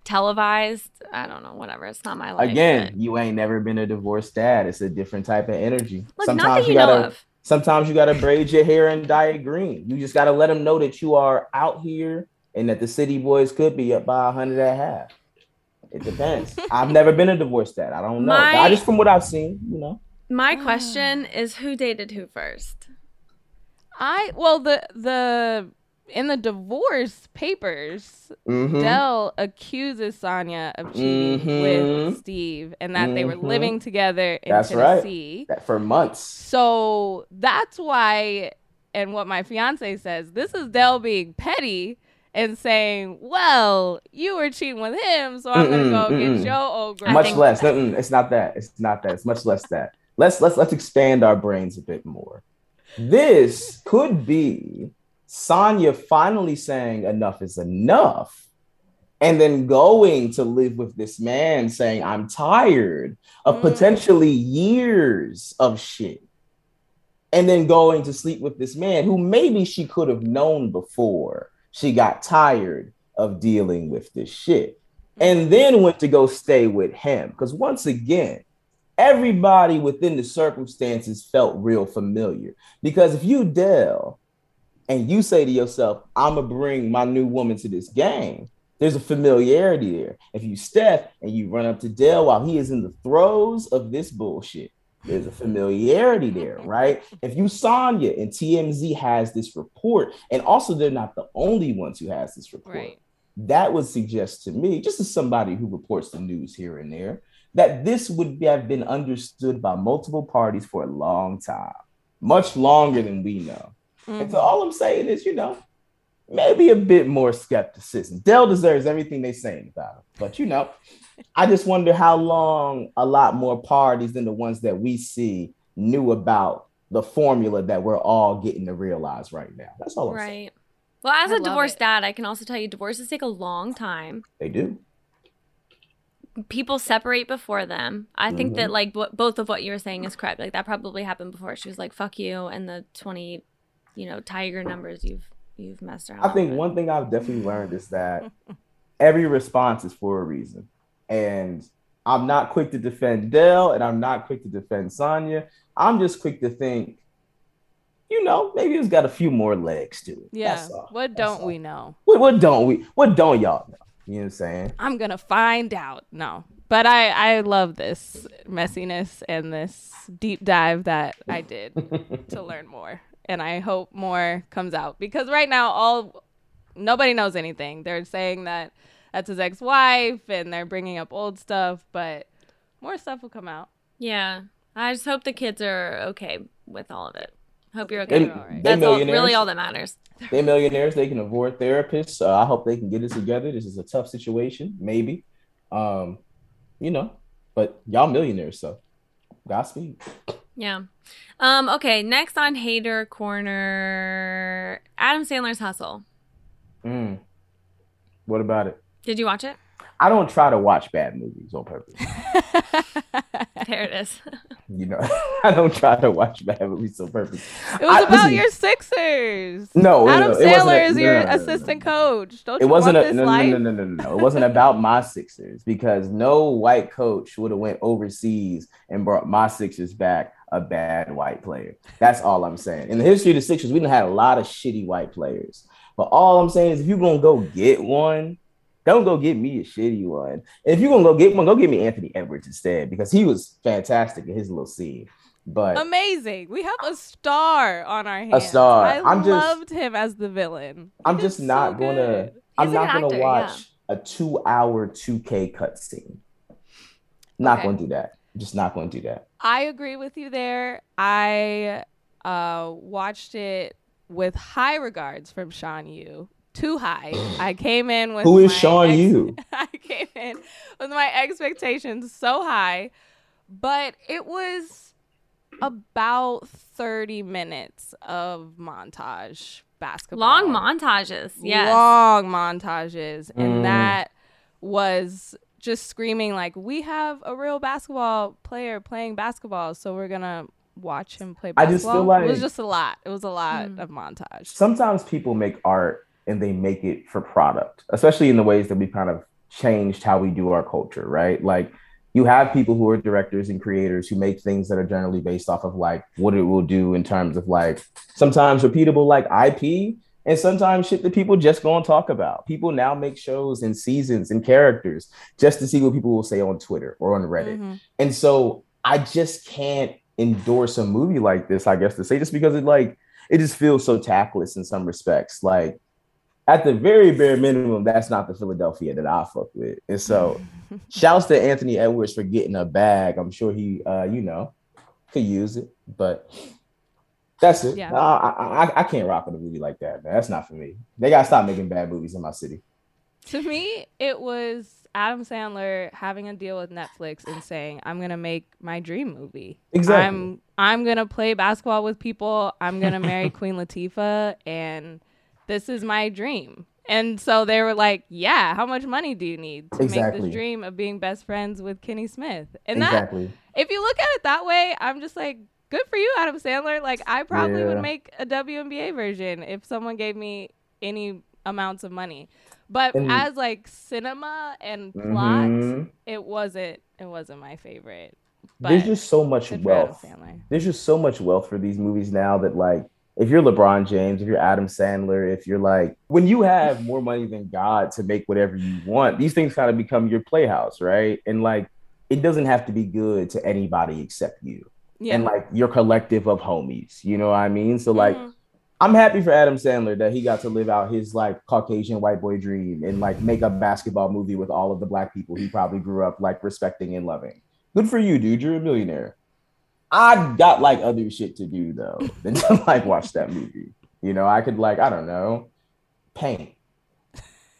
televised. I don't know, whatever. It's not my life. Again, but- you ain't never been a divorced dad. It's a different type of energy. look, not that you gotta, know of. Sometimes you gotta braid your hair and dye it green. You just gotta let them know that you are out here and that the city boys could be up by a hundred and a half. It depends. I've never been a divorced dad. I don't know. My- I just from what I've seen, you know. My ah. question is who dated who first? I well the the in the divorce papers, Mhm. Dell accuses Sonya of cheating Mhm. with Steve and that they were Mhm. living together in That's. Tennessee. That for months. So that's why, and what my fiance says, this is Dell being petty and saying, "Well, you were cheating with him, so I'm Mm-mm, gonna go mm-mm. get your old girl." much less. Mm-mm, it's not that. It's not that. It's much less that. Let's let's let's expand our brains a bit more. This could be Sonya finally saying enough is enough, and then going to live with this man saying, I'm tired of Mm. potentially years of shit. And then going to sleep with this man who maybe she could have known before she got tired of dealing with this shit and then went to go stay with him. Because once again, everybody within the circumstances felt real familiar. Because if you Dell and you say to yourself, I'm gonna bring my new woman to this game, there's a familiarity there. If you Steph and you run up to Dell while he is in the throes of this bullshit, there's a familiarity there, right? If you Sonya and TMZ has this report, and also they're not the only ones who has this report Right. that would suggest to me, just as somebody who reports the news here and there, that this would be, have been understood by multiple parties for a long time, much longer than we know. Mhm. And so all I'm saying is, you know, maybe a bit more skepticism. Dell deserves everything they're saying about him, but you know, I just wonder how long a lot more parties than the ones that we see knew about the formula that we're all getting to realize right now. That's all I'm saying. Right. Well, as I a divorced it. dad, I can also tell you divorces take a long time. They do. People separate before them. I think Mhm. that like what, both of what you were saying is correct. Like that probably happened before. She was like, "Fuck you," and the twenty, you know, tiger numbers you've you've messed around. I think with. one thing I've definitely learned is that every response is for a reason. And I'm not quick to defend Dell and I'm not quick to defend Sonya. I'm just quick to think, you know, maybe it's got a few more legs to it. Yeah. What don't all. we know? What, what don't we? What don't y'all know? You know what I'm saying? I'm gonna find out. No, but I I love this messiness and this deep dive that I did to learn more, and I hope more comes out because right now all nobody knows anything. They're saying that that's his ex-wife, and they're bringing up old stuff, but more stuff will come out. Yeah. I just hope the kids are okay with all of it. Hope you're okay. They, all right. That's all, really all that matters. They're millionaires. They can afford therapists. Uh, I hope they can get it together. This is a tough situation, maybe. Um, you know, but y'all millionaires, so Godspeed. Yeah. Um, okay, next on Hater Corner, Adam Sandler's Hustle. Mm. What about it? Did you watch it? I don't try to watch bad movies on purpose. There it is. You know, I don't try to watch bad movies on purpose. It was I- about listen, your Sixers. No, no, Adam no, it wasn't Sandler a- is your no, no, no, no, assistant no. coach. Don't It you wasn't want a this no, no, life? no, no, no, no, no. It wasn't about my Sixers because no white coach would have went overseas and brought my Sixers back a bad white player. That's all I'm saying. In the history of the Sixers, we done had a lot of shitty white players. But all I'm saying is if you're gonna go get one, don't go get me a shitty one. If you're gonna go get one, go get me Anthony Edwards instead because he was fantastic in his little scene. But Amazing. We have a star on our hands. A star. I I'm just- loved him as the villain. I'm just so not gonna good. I'm not gonna actor, watch a two hour 2K cutscene. Not Okay. gonna do that. Just not gonna do that. I agree with you there. I uh, watched it with high regards from Sean Yu. Too high. I came in with Who is my Sean ex- Yu? I came in with my expectations so high, but it was about 30 minutes of montage basketball. Long montages. Yes. long montages and Mm. that was just screaming like we have a real basketball player playing basketball so we're gonna watch him play I basketball just feel it was just a lot it was a lot Mm. of montage Sometimes people make art and they make it for product, especially in the ways that we kind of changed how we do our culture, right? Like you have people who are directors and creators who make things that are generally based off of like what it will do in terms of like sometimes repeatable like IP and sometimes shit that people just go and talk about. People now make shows and seasons and characters just to see what people will say on Twitter or on Reddit. Mhm. And so I just can't endorse a movie like this, I guess to say, just because it like it just feels so tactless in some respects. Like at the very bare minimum, that's not the Philadelphia that I fuck with. And so shouts to Anthony Edwards for getting a bag. I'm sure he uh, you know, could use it, but that's it. Yeah. I, I I can't rock with a movie like that, man. That's not for me. They gotta stop making bad movies in my city. to me it was adam sandler having a deal with netflix and saying i'm gonna make my dream movie Exactly. i'm i'm gonna play basketball with people i'm gonna marry queen latifah and this is my dream and so they were like yeah how much money do you need to make this dream of being best friends with kenny smith and that exactly. if you look at it that way i'm just like good for you adam sandler like i probably Yeah. would make a WNBA version if someone gave me any amounts of money but as like cinema and plot Mhm. it wasn't it wasn't my favorite There's just so much good for Adam wealth. There's just so much wealth for these movies now that like if you're LeBron James, if you're Adam Sandler, if you're like when you have more money than God to make whatever you want, these things kind of become your playhouse, right? And like it doesn't have to be good to anybody except you yeah and like your collective of homies. You know what I mean? So like Mhm. I'm happy for Adam Sandler that he got to live out his like Caucasian white boy dream and like make a basketball movie with all of the black people he probably grew up like respecting and loving. Good for you, dude. You're a millionaire. I got like other shit to do though than to like watch that movie. You know, I could like, I don't know, paint.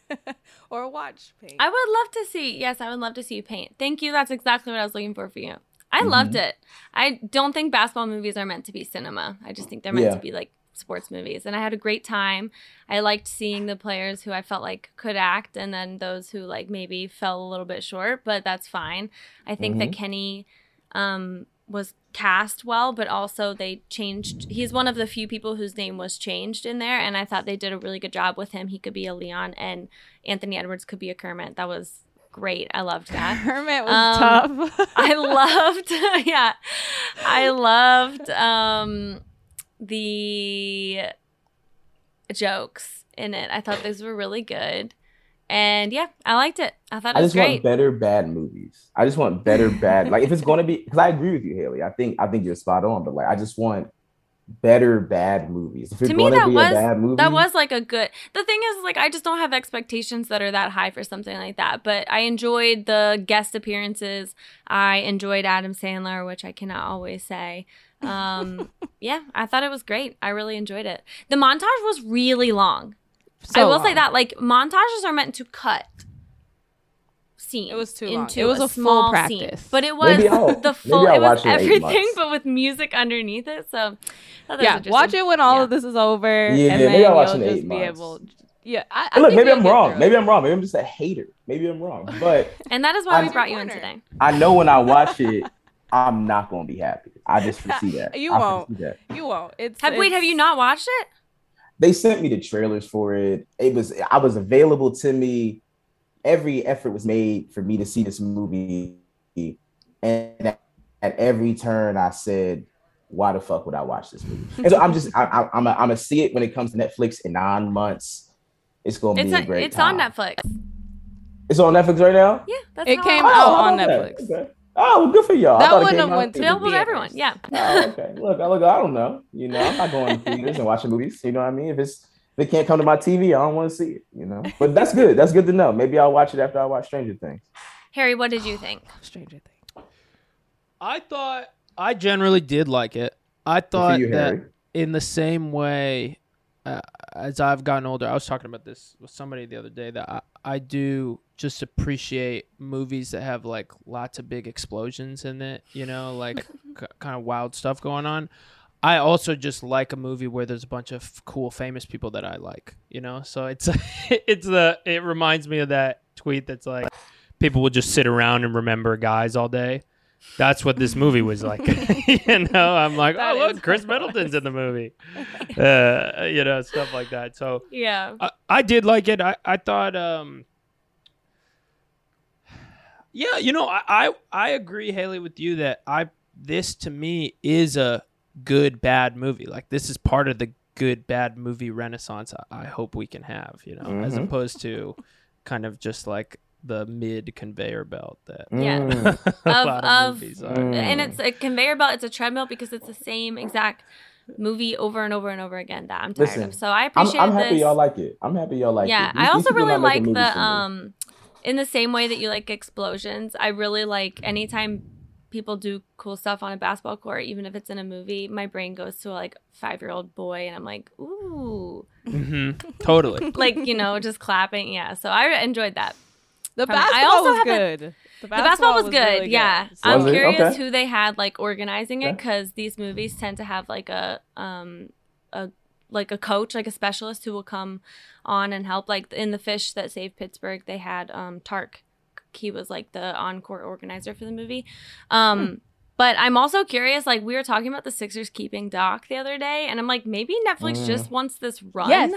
or watch paint. I would love to see. Yes, I would love to see you paint. Thank you. That's exactly what I was looking for for you. I Mhm. loved it. I don't think basketball movies are meant to be cinema. I just think they're meant Yeah. to be like sports movies. And I had a great time. I liked seeing the players who I felt like could act and then those who like maybe fell a little bit short, but that's fine. I think that Kenny um was cast well, but also they changed. He's one of the few people whose name was changed in there, and I thought they did a really good job with him. He could be a Leon, and Anthony Edwards could be a Kermit. That was great. I loved that. Hermit was Um, tough. I loved, yeah, I loved um, the jokes in it. I thought those were really good, and yeah, I liked it. I thought it I was just want great. better bad movies. I just want better bad. Like if it's going to be, because I agree with you, Haley. I think I think you're spot on. But like, I just want better bad movies. If it's To me, going to that be was a bad movie, that was like a good. The thing is, like, I just don't have expectations that are that high for something like that. But I enjoyed the guest appearances. I enjoyed Adam Sandler, which I cannot always say. Um, yeah, I thought it was great. I really enjoyed it. The montage was really long. I So will say long. that like montages are meant to cut scenes. It was too long. It was a, a full small practice. scene. but it was the full. I'll It was it everything, but with music underneath it. So I thought that was Yeah, watch it when all Yeah. of this is over, Yeah, and maybe then I'll watch you'll it just eight be months. able. Yeah, I, I look, maybe I'm wrong. Maybe. I'm wrong. Maybe I'm just a hater. Maybe I'm wrong. But And that is why I- we brought you in today. I know when I watch it, I'm not going to be happy. I just foresee that. You I won't. that. You won't. It's Have, wait, have you not watched it? They sent me the trailers for it. It was I was available to me. Every effort was made for me to see this movie, and at, at every turn, I said, "Why the fuck would I watch this movie?" And so I'm just I, I, I'm a, I'm gonna see it when it comes to Netflix in nine months. It's gonna It's be a on, great it's time. on Netflix. It's on Netflix right now. Yeah, that's It how came out how on oh, about that? Netflix. Okay. Oh, well, good for y'all. That thought it wouldn't came have went to available to everyone. Yeah. Oh, okay. Look, I look. I don't know. You know, I'm not going to theaters and watching movies. You know what I mean? If it's if it can't come to my TV, I don't want to see it. You know. But that's good. That's good to know. Maybe I'll watch it after I watch Stranger Things. Harry, what did you think? Stranger Things. I thought I generally did like it. I thought you, that Harry. in the same way uh, as I've gotten older, I was talking about this with somebody the other day that I, I do just appreciate movies that have like lots of big explosions in it, you know, like k- kind of wild stuff going on. I also just like a movie where there's a bunch of cool famous people that I like, you know? So it's it's the it reminds me of that tweet that's like people will just sit around and remember guys all day. That's what this movie was like. you know, I'm like, That oh look, Khris Middleton's in the movie. Uh, you know, stuff like that. So Yeah. I, I did like it. I, I thought um Yeah, you know, I, I I agree, Haley, with you that I this to me is a good bad movie. Like this is part of the good bad movie renaissance I, I hope we can have, you know, as Mhm. opposed to kind of just like the mid conveyor belt that Yeah. Mm. a Of- lot of- movies are. Mm. And it's a conveyor belt, it's a treadmill because it's the same exact movie over and over and over again that I'm tired Listen, of. So I I'm, appreciate I'm happy this. y'all like it. I'm happy y'all like yeah, it. These- I also really not like the um in the same way that you like explosions, I really like anytime people do cool stuff on a basketball court, even if it's in a movie, my brain goes to a like five year old boy and I'm like, ooh. hmm Totally. Like, you know, just clapping. Yeah. So I enjoyed that. The From. I basketball also was have a- good. The The basketball was, good. really yeah. So- I'm it? curious Okay. who they had like organizing it Okay. because these movies tend to have like a um a like a coach, like a specialist who will come on and help. Like in the fish that saved Pittsburgh, they had um Tark. He was like the on-court organizer for the movie. Um Hmm. But I'm also curious, like we were talking about the Sixers keeping Doc the other day, and I'm like, maybe Netflix Mm. just wants this run Yes.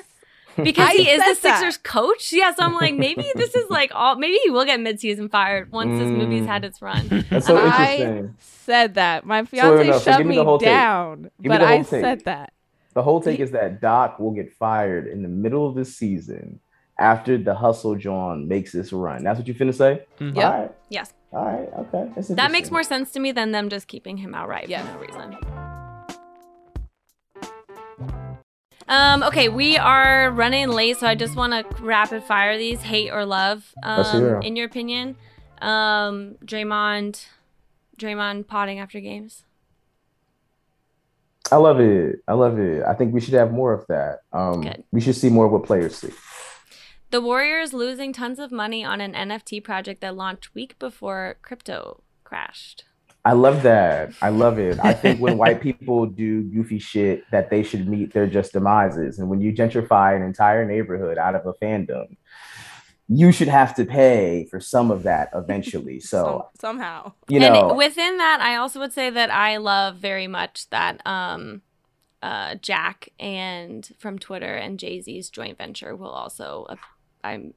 because he is the said that. Sixers coach. Yeah, so I'm like, maybe this is like all. Maybe he will get midseason fired once this movie's Mm. had its run. That's so I- interesting. Said that. My wait, fiance so shut give me me, the whole take. down, Give me but the I take. said that. The whole take is that Doc will get fired in the middle of the season after the hustle John makes this run. That's what you finna say? Mhm. Yep. All right. Yes, All right. Okay. That's that makes more sense to me than them just keeping him outright Yeah. for no reason. Um, okay, we are running late, so I just want to rapid fire these hate or love. Let's hear Um, 'em. in your opinion, um, Draymond, Draymond potting after games. I love it. I love it. I think we should have more of that. Um, Good. we should see more of what players see. The Warriors losing tons of money on an NFT project that launched week before crypto crashed. I love that. I love it. I think when white people do goofy shit, that they should meet their just demises. And when you gentrify an entire neighborhood out of a fandom, you should have to pay for some of that eventually. So Some, somehow. you know, and within that, I also would say that I love very much that um, uh, Jack and from Twitter and Jay Z's joint venture will also. I'm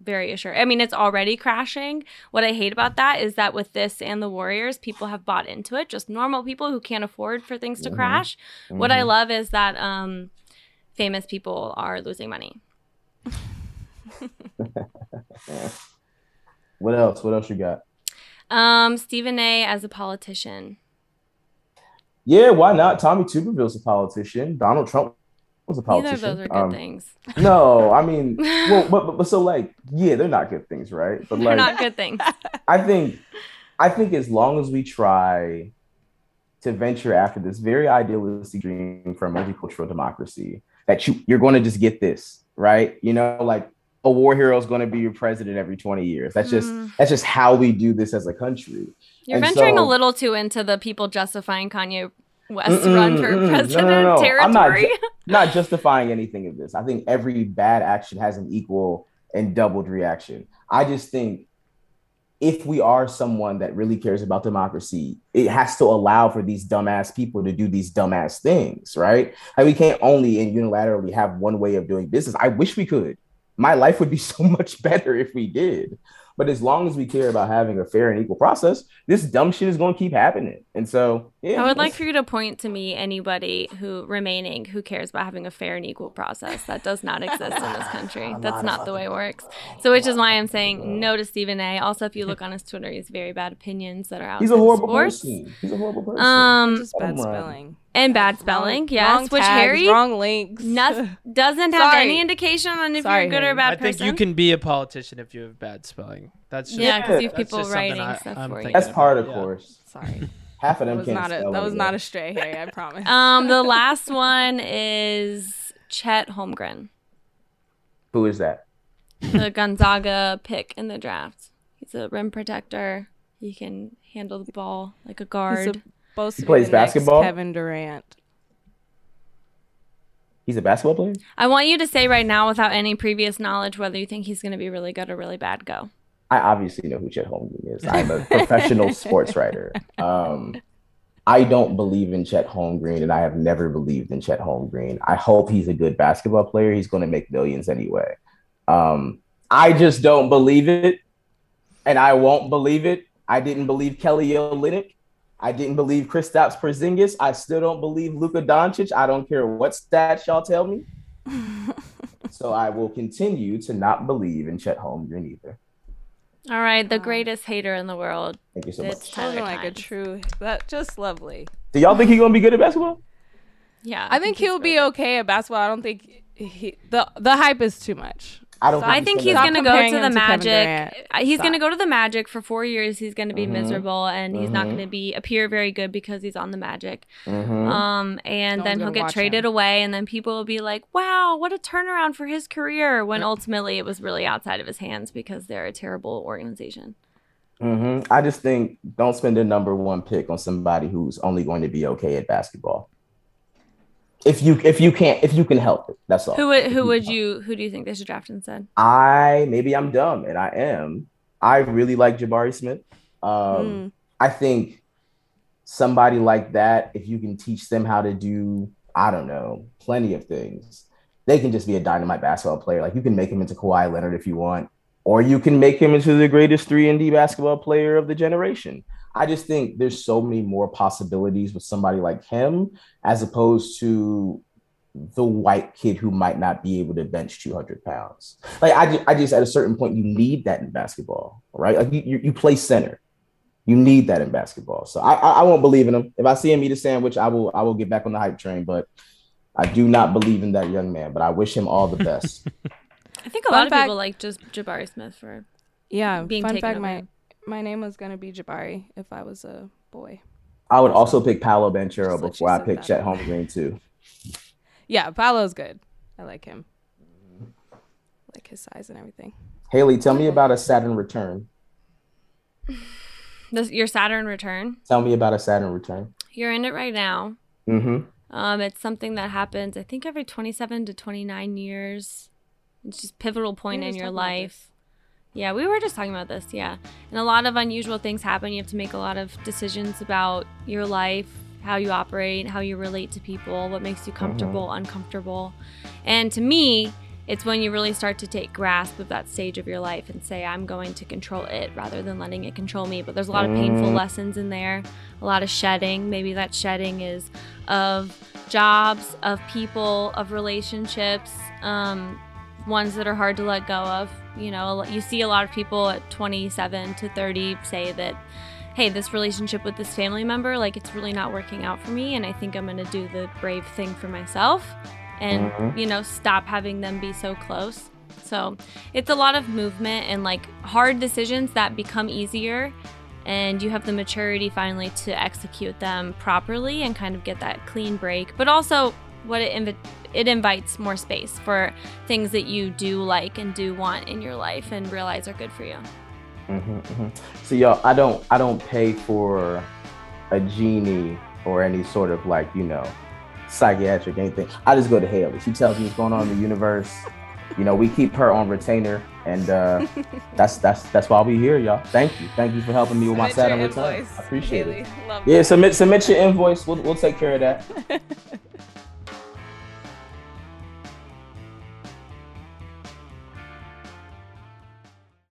very assured. I mean, it's already crashing. What I hate about that is that with this and the Warriors, people have bought into it. Just normal people who can't afford for things to Mhm. crash. What I Mhm. love is that um, famous people are losing money. what else? What else you got? Um, Stephen A. as a politician. Yeah, why not? Tommy Tuberville's a politician. Donald Trump was a Neither of those are good Um, things. No, I mean, well, but, but, but so like, yeah, they're not good things, right? But They're not good things. I think, I think as long as we try to venture after this very idealistic dream for a multicultural democracy, that you you're going to just get this right. You know, like a war hero is going to be your president every 20 years. That's just Mm. that's just how we do this as a country. You're And venturing so- a little too into the people justifying Kanye West Mm-mm, run for mm-mm. No, no, president no, no. I'm not territory. ju- not justifying anything of this. I think every bad action has an equal and doubled reaction. I just think if we are someone that really cares about democracy, it has to allow for these dumbass people to do these dumbass things, right? Like we can't only and unilaterally have one way of doing business. I wish we could. My life would be so much better if we did. But as long as we care about having a fair and equal process, this dumb shit is going to keep happening. And so, yeah, I would like for you to point to me anybody who remaining who cares about having a fair and equal process. That does not exist in this country. I'm That's not not the way it works. So, which is why I'm saying no to Stephen A. Also, if you look on his Twitter, he has very bad opinions that are outside He's a horrible sports. person. He's a horrible person. Um, Just bad Bottom spelling. and bad spelling. Wrong- yes, wrong which tags, Harry wrong links. not, doesn't have Sorry. any indication on if Sorry, you're a good or Harry. bad I think you can be a politician if you have bad spelling. That's just, yeah, because you have people writing I- stuff I'm for you. That's part of Yeah. course. Sorry. Half of them was can't not a spell that was not a stray, Harry. I promise. Um, the last one is Chet Holmgren, Who is that? the Gonzaga pick in the draft. He's a rim protector. He can handle the ball like a guard. supposed to He plays basketball? Kevin Durant. He's a basketball player. I want you to say right now, without any previous knowledge, whether you think he's going to be really good or really bad. Go. I obviously know who Chet Holmgren is. I'm a professional sports writer. Um, I don't believe in Chet Holmgren, and I have never believed in Chet Holmgren. I hope he's a good basketball player. He's going to make millions anyway. Um, I just don't believe it, and I won't believe it. I didn't believe Kelly Olynyk. I didn't believe Kristaps Porzingis. I still don't believe Luka Doncic. I don't care what stats y'all tell me. so I will continue to not believe in Chet Holmgren either. All right, the Wow. greatest hater in the world. Thank you so It's much. Tyler Sounding like a true. That just lovely. Do y'all think he's gonna be good at basketball? Yeah, I think he's he'll be good. okay at basketball. I don't think he, the the hype is too much. I don't. So I think he's Stop going to go to the to Magic. Uh, He's Stop. going to go to the Magic for four years. He's going to be Mhm. miserable, and he's not Mhm. going to be appear very good because he's on the Magic. Mhm. Um, and No then he'll get traded him. away, and then people will be like, "Wow, what a turnaround for his career!" When ultimately it was really outside of his hands because they're a terrible organization. Mhm. I just think don't spend a number one pick on somebody who's only going to be okay at basketball. If you if you can't if you can help it, that's all. Who would who would you who do you think they should draft instead? I maybe I'm dumb and I am. I really like Jabari Smith. Um, Mm. I think somebody like that, if you can teach them how to do, I don't know, plenty of things, they can just be a dynamite basketball player. Like you can make him into Kawhi Leonard if you want, or you can make him into the greatest three and D basketball player of the generation. I just think there's so many more possibilities with somebody like him as opposed to the white kid who might not be able to bench 200 pounds. Like I, ju- I just at a certain point you need that in basketball, right? Like you, you, you play center, you need that in basketball. So I, I, I won't believe in him. If I see him eat a sandwich, I will, I will get back on the hype train. But I do not believe in that young man. But I wish him all the best. I think a Fun lot of fact- people like just Jabari Smith for Yeah. being fun taken fact: over my him. My name was gonna be Jabari if I was a boy. I would also pick Paolo Banchero Just before I sit pick that Chet down. Holmgren too. Yeah, Paolo's good. I like him. like his size and everything. Haley, tell me about a Saturn return. This, your Saturn return. Tell me about a Saturn return. You're in it right now. Mm-hmm. Um, it's something that happens, I think, every 27 to 29 years. It's just pivotal point in your talking about life. Yeah, we were just talking about this. Yeah, and a lot of unusual things happen. You have to make a lot of decisions about your life, how you operate, how you relate to people, what makes you comfortable, uncomfortable. And to me, it's when you really start to take grasp of that stage of your life and say, I'm going to control it rather than letting it control me. But there's a lot of painful Mm. lessons in there, a lot of shedding. Maybe that shedding is of jobs, of people, of relationships, um, ones that are hard to let go of. You know, you see a lot of people at 27 to 30 say that, hey, this relationship with this family member, like it's really not working out for me. And I think I'm going to do the brave thing for myself and, Mhm. you know, stop having them be so close. So it's a lot of movement and like hard decisions that become easier. And you have the maturity finally to execute them properly and kind of get that clean break. But also, what it invi- it invites more space for things that you do like and do want in your life and realize are good for you. hmm hmm So y'all, I don't I don't pay for a genie or any sort of like you know psychiatric anything. I just go to Haley. She tells me what's going on in the universe. You know, we keep her on retainer, and uh, that's that's that's why we here, y'all. Thank you, thank you for helping me with my Saturn return. I appreciate it. Love Yeah, submit submit your invoice. We'll we'll take care of that.